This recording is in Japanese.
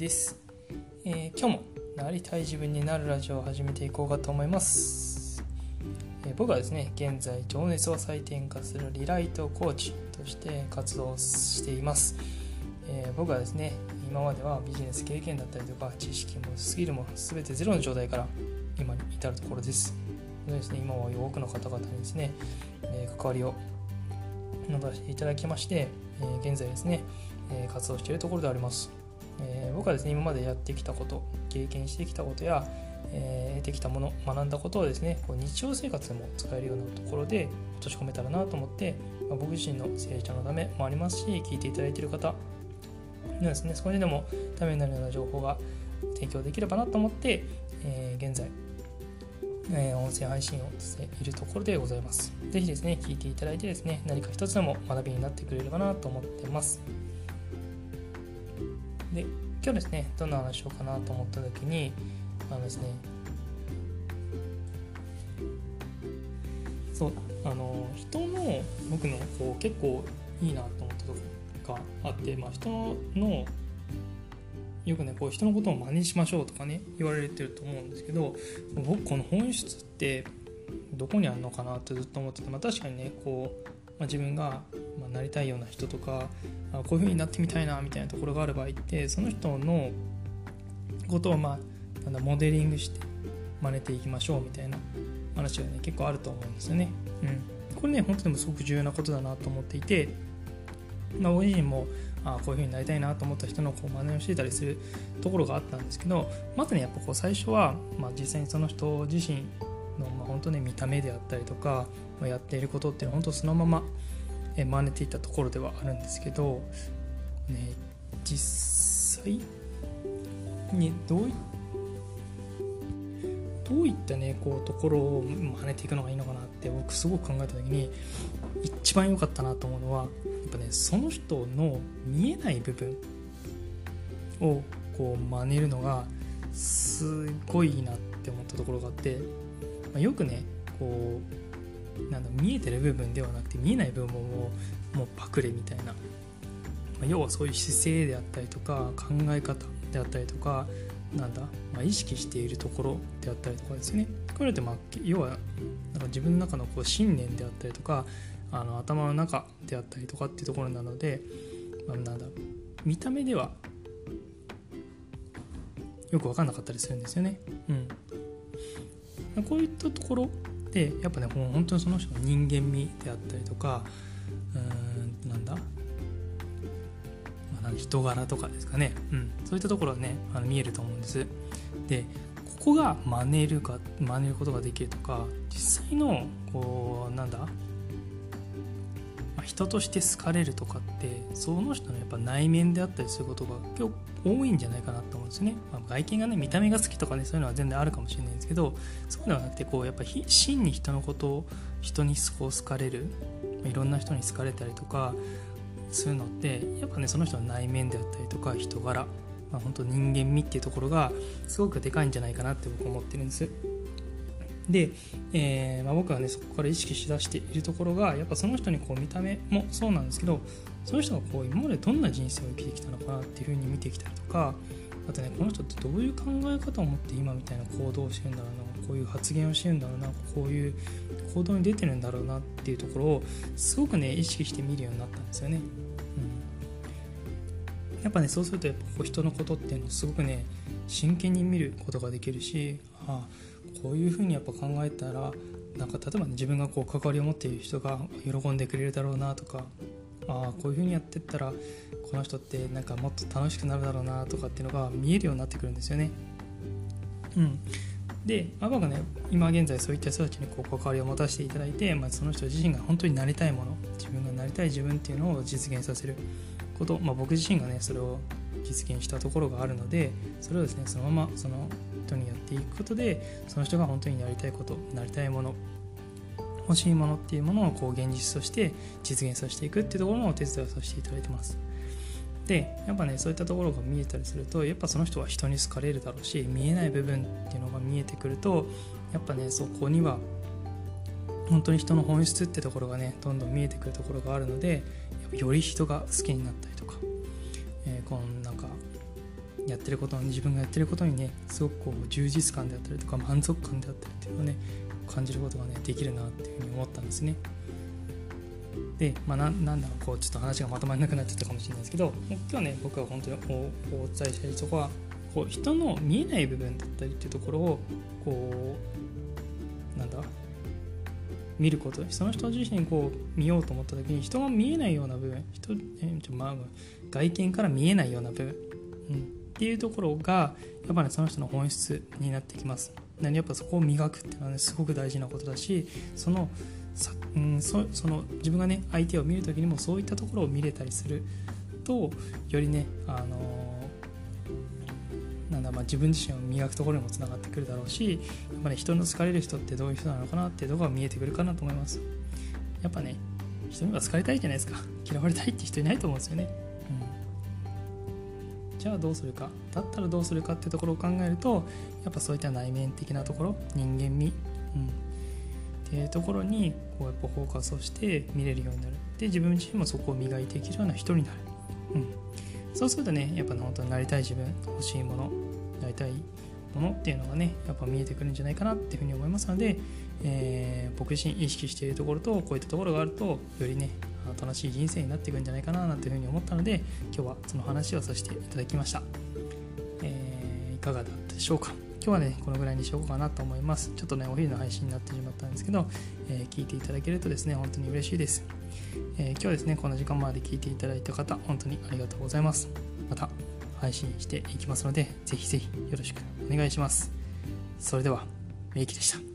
です、えー、今日もなりたい自分になるラジオを始めていこうかと思います、えー、僕はですね現在情熱を再転化するリライトコーチとして活動しています、えー、僕はですね今まではビジネス経験だったりとか知識もスキルも全てゼロの状態から今に至るところです。でですね今は多くの方々にですね、え関わりを伸ばしていただきまして、え現在ですね、え活動しているところであります。え僕はですね、今までやってきたこと、経験してきたことや、え得てきたもの、学んだことをですね、こう日常生活でも使えるようなところで落とし込めたらなと思って、まあ、僕自身の成長のためもありますし、聞いていただいている方にはですね、少しでもためになるような情報が提供できればなと思って、えー、現在、え、音声配信をしているところでございます。ぜひですね、聞いていただいてですね、何か一つでも学びになってくれればなと思ってます。で、今日ですね、どんな話しようかなと思った時に、あのですね、そう、あの、人の、僕ね、こう結構いいなと思ったところがあって、まあ、人のよくねこう人のことを真似しましょうとかね言われてると思うんですけど僕この本質ってどこにあるのかなってずっと思ってて、まあ、確かにねこう、まあ、自分が、まなりたいような人とかあこういう風になってみたいなみたいなところがある場合ってその人のことをまあなんだモデリングして真似ていきましょうみたいな話がね結構あると思うんですよね。うん、これね本当でもすごく重要なことだなと思っていて、まあ、僕自身もあこういう風になりたいなと思った人のこう真似をしてたりするところがあったんですけどまずねやっぱこう最初は、まあ、実際にその人自身の、まあ、本当ね見た目であったりとか、まあ、やっていることっていうのは本当そのまま真似ていたところではあるんですけど、ね、実際にどういどういったねこうところを真似ていくのがいいのかなって僕すごく考えた時に一番良かったなと思うのはやっぱねその人の見えない部分をこう真似るのがすっごいいいなって思ったところがあって、まあ、よくねこうなんだ見えてる部分ではなくて見えない部分ももうパクレみたいな、まあ、要はそういう姿勢であったりとか考え方であったりとかなんだ、まあ、意識しているところであったりとかですね。これってまあ要はなんか自分の中のこう信念であったりとかあの頭の中であったりとかっていうところなので、まあ、なんだ見た目ではよく分かんなかったりするんですよね。うん、こういったところでやっぱねもう本当にその人の人間味であったりとかうんなんだ、ま、なん人柄とかですかね、うん、そういったところはねあの見えると思うんです。でここが真似るか真似ることができるとか実際のこうなんだ？人として好かれるとかってその人のやっぱ内面であったりすることが結構多いんじゃないかなと思うんですね、まあ、外見がね見た目が好きとかねそういうのは全然あるかもしれないんですけどそうではなくてこうやっぱ真に人のことを人にこう好かれるいろんな人に好かれたりとかするのってやっぱねその人の内面であったりとか人柄、まあ、本当人間味っていうところがすごくでかいんじゃないかなって僕思ってるんです。で、えー、まあ、僕はねそこから意識しだしているところがやっぱその人にこう見た目もそうなんですけどその人がこう今までどんな人生を生きてきたのかなっていうふうに見てきたりとかあとねこの人ってどういう考え方を持って今みたいな行動をしてるんだろうなこういう発言をしてるんだろうなこういう行動に出てるんだろうなっていうところをすごくね意識して見るようになったんですよね。うん、やっぱねそうするとやっぱこう人のことっていうのをすごくね真剣に見ることができるしああこういうふうにやっぱ考えたらなんか例えば、ね、自分がこう関わりを持っている人が喜んでくれるだろうなとかあこういうふうにやってったらこの人ってなんかもっと楽しくなるだろうなとかっていうのが見えるようになってくるんですよね。うん、で僕がね今現在そういった人たちにこう関わりを持たせていただいて、まあ、その人自身が本当になりたいもの自分がなりたい自分っていうのを実現させること、まあ、僕自身がねそれを実現したところがあるのでそれをですねそのままその人にやっていくことでその人が本当にやりたいことなりたいもの欲しいものっていうものをこう現実として実現させていくっていうところのお手伝いをさせていただいてます。でやっぱねそういったところが見えたりするとやっぱその人は人に好かれるだろうし見えない部分っていうのが見えてくるとやっぱねそこには本当に人の本質ってところがねどんどん見えてくるところがあるのでより人が好きになったりとか、このなんかやってることに自分がやってることにねすごくこう充実感であったりとか満足感であったりっていうのをね感じることがねできるなっていうふうに思ったんですね。でまあなんだろうこうちょっと話がまとまらなくなっちゃったかもしれないですけど今日ね僕は本当におお伝えしたいとこはこう人の見えない部分だったりっていうところをこうなんだ見ること。その人自身こう見ようと思った時に人が見えないような部分人、えちょまあ、外見から見えないような部分、うん、っていうところがやっぱり、ね、その人の本質になってきます。何やっぱそこを磨くっていうのはねすごく大事なことだしそのさ、うん、そその自分がね相手を見る時にもそういったところを見れたりするとよりねあのなんだまあ自分自身を磨くところにもつながってくるだろうしやっぱね人の好かれる人ってどういう人なのかなっていうところが見えてくるかなと思います。やっぱね人には好かれたいじゃないですか。嫌われたいって人いないと思うんですよね、うん、じゃあどうするか。だったらどうするかっていうところを考えるとやっぱそういった内面的なところ人間味、うん、っていうところにこうやっぱフォーカスをして見れるようになる。で自分自身もそこを磨いていけるような人になる、うん。そうするとねやっぱ本当になりたい自分欲しいものなりたいものっていうのがねやっぱ見えてくるんじゃないかなっていうふうに思いますので、えー、僕自身意識しているところとこういったところがあるとよりね楽しい人生になっていくんじゃないかななんていうふうに思ったので今日はその話をさせていただきました、えー、いかがだったでしょうか？今日はね、このぐらいにしようかなと思います。ちょっとね、お昼の配信になってしまったんですけど、えー、聞いていただけるとですね、本当に嬉しいです。えー、今日はですね、この時間まで聞いていただいた方、本当にありがとうございます。また配信していきますので、ぜひぜひよろしくお願いします。それでは、メイキでした。